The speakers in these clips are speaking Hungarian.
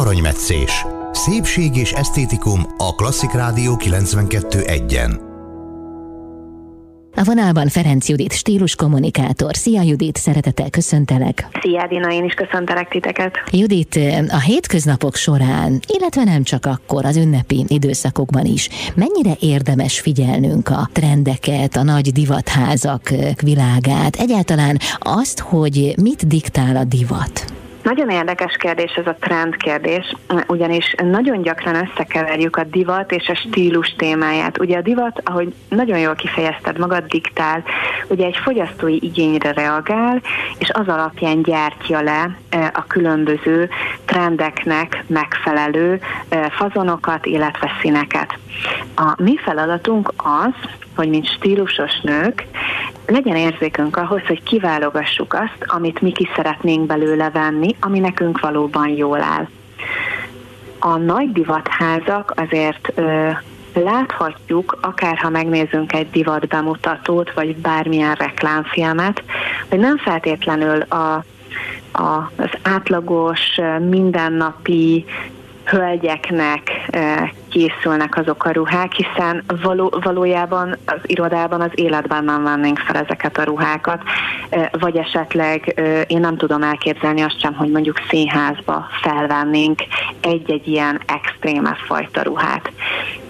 aranymetszés. Szépség és esztétikum a Klasszik Rádió 92.1-en. A vonalban Ferenc Judit, stílus kommunikátor. Szia Judit, szeretettel köszöntelek. Szia Dina, én is köszöntelek titeket. Judit, a hétköznapok során, illetve nem csak akkor, az ünnepi időszakokban is, mennyire érdemes figyelnünk a trendeket, a nagy divatházak világát, egyáltalán azt, hogy mit diktál a divat? Nagyon érdekes kérdés ez a trend kérdés, ugyanis nagyon gyakran összekeverjük a divat és a stílus témáját. Ugye a divat, ahogy nagyon jól kifejezted magad, diktál, ugye egy fogyasztói igényre reagál, és az alapján gyártja le e, a különböző trendeknek megfelelő e, fazonokat, illetve színeket. A mi feladatunk az, hogy mint stílusos nők legyen érzékünk ahhoz, hogy kiválogassuk azt, amit mi ki szeretnénk belőle venni, ami nekünk valóban jól áll. A nagy divatházak azért ö, láthatjuk, akár ha megnézünk egy divat bemutatót, vagy bármilyen reklámfilmet, hogy nem feltétlenül a, a, az átlagos, mindennapi hölgyeknek készülnek azok a ruhák, hiszen való, valójában az irodában, az életben nem vennénk fel ezeket a ruhákat, vagy esetleg én nem tudom elképzelni azt sem, hogy mondjuk színházba felvennénk egy-egy ilyen extréme fajta ruhát.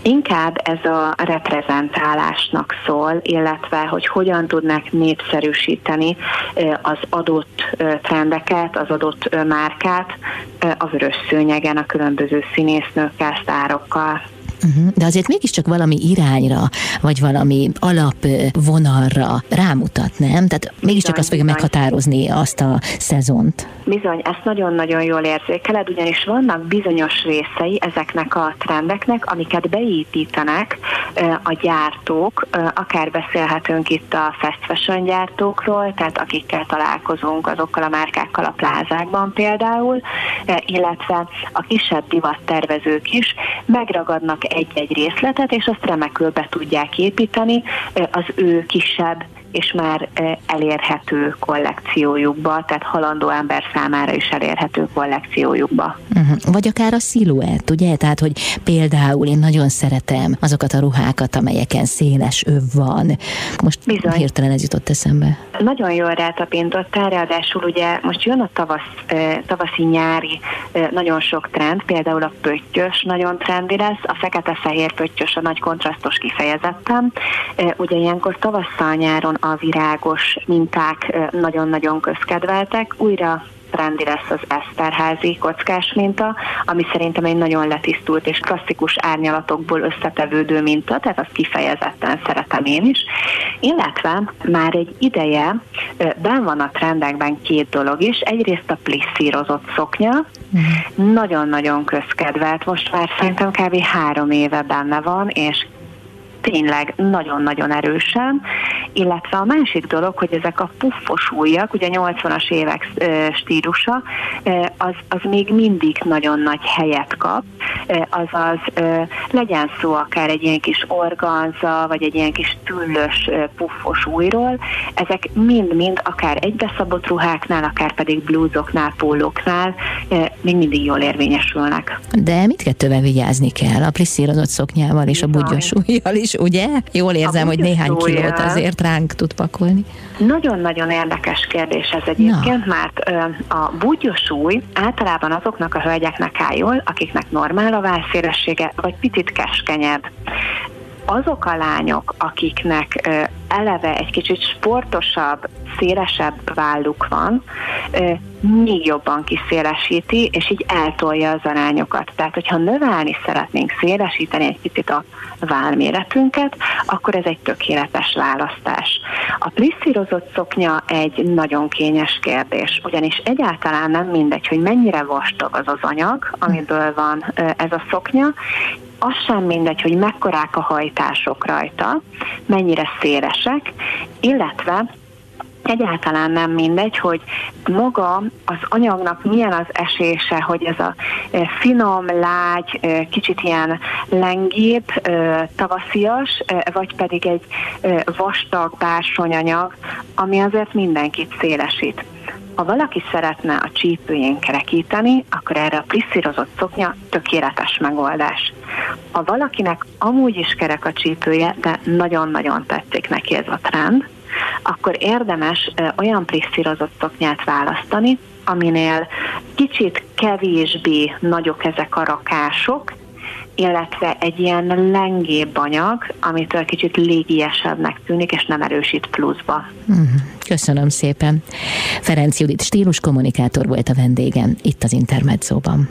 Inkább ez a reprezentálásnak szól, illetve hogy hogyan tudnak népszerűsíteni az adott trendeket, az adott márkát a vörös szőnyegen a különböző színésznőkkel, sztárokkal. Uh-huh. De azért mégiscsak valami irányra, vagy valami alapvonalra rámutat, nem? Tehát mégiscsak azt fogja meghatározni azt a szezont. Bizony, ezt nagyon-nagyon jól érzékeled, ugyanis vannak bizonyos részei ezeknek a trendeknek, amiket beépítenek a gyártók, akár beszélhetünk itt a fast fashion gyártókról, tehát akikkel találkozunk azokkal a márkákkal a plázákban például, illetve a kisebb divattervezők is megragadnak egy-egy részletet, és azt remekül be tudják építeni az ő kisebb és már elérhető kollekciójukba, tehát halandó ember számára is elérhető kollekciójukba. Uh-huh. Vagy akár a sziluett, ugye? Tehát, hogy például én nagyon szeretem azokat a ruhákat, amelyeken széles öv van. Most Bizony. hirtelen ez jutott eszembe. Nagyon jól rátapintottál, ráadásul ugye most jön a tavasz, tavaszi-nyári nagyon sok trend, például a pöttyös nagyon trendi lesz, a fekete-fehér pöttyös a nagy kontrasztos kifejezetten. Ugye ilyenkor tavasszal nyáron a virágos minták nagyon-nagyon közkedveltek. Újra trendi lesz az Eszterházi kockás minta, ami szerintem egy nagyon letisztult és klasszikus árnyalatokból összetevődő minta, tehát azt kifejezetten szeretem én is. Illetve már egy ideje ben van a trendekben két dolog is. Egyrészt a plisszírozott szoknya, uh-huh. nagyon-nagyon közkedvelt, most már szerintem kb. három éve benne van, és tényleg nagyon-nagyon erősen, illetve a másik dolog, hogy ezek a puffos ujjak, ugye 80-as évek stílusa, az, az még mindig nagyon nagy helyet kap, azaz legyen szó akár egy ilyen kis organza, vagy egy ilyen kis tüllös puffos újról, ezek mind-mind akár egybeszabott ruháknál, akár pedig blúzoknál, pólóknál még mindig jól érvényesülnek. De mit kettővel vigyázni kell? A plisszírozott szoknyával és a bugyos ujjal is, ugye? Jól érzem, hogy néhány kilót azért ránk tud pakolni. Nagyon-nagyon érdekes kérdés ez egyébként, Na. mert ö, a bugyos új általában azoknak a hölgyeknek áll jól, akiknek normál a válszélessége, vagy picit keskenyebb azok a lányok, akiknek eleve egy kicsit sportosabb, szélesebb válluk van, még jobban kiszélesíti, és így eltolja az arányokat. Tehát, hogyha növelni szeretnénk, szélesíteni egy picit a válméretünket, akkor ez egy tökéletes választás. A plisszírozott szoknya egy nagyon kényes kérdés, ugyanis egyáltalán nem mindegy, hogy mennyire vastag az az anyag, amiből van ez a szoknya, az sem mindegy, hogy mekkorák a hajtások rajta, mennyire szélesek, illetve egyáltalán nem mindegy, hogy maga az anyagnak milyen az esése, hogy ez a finom, lágy, kicsit ilyen lengébb, tavaszias, vagy pedig egy vastag bársonyanyag, ami azért mindenkit szélesít Ha valaki szeretne a csípőjén kerekíteni, akkor erre a plisszírozott szoknya tökéletes megoldás. Ha valakinek amúgy is kerek a csípője, de nagyon-nagyon tetszik neki ez a trend, akkor érdemes olyan plisszírozott szoknyát választani, aminél kicsit kevésbé nagyok ezek a rakások, illetve egy ilyen lengébb anyag, amitől kicsit légiesebbnek tűnik, és nem erősít pluszba. Mhm. Köszönöm szépen. Ferenc Judit stílus kommunikátor volt a vendégem itt az Intermedzóban.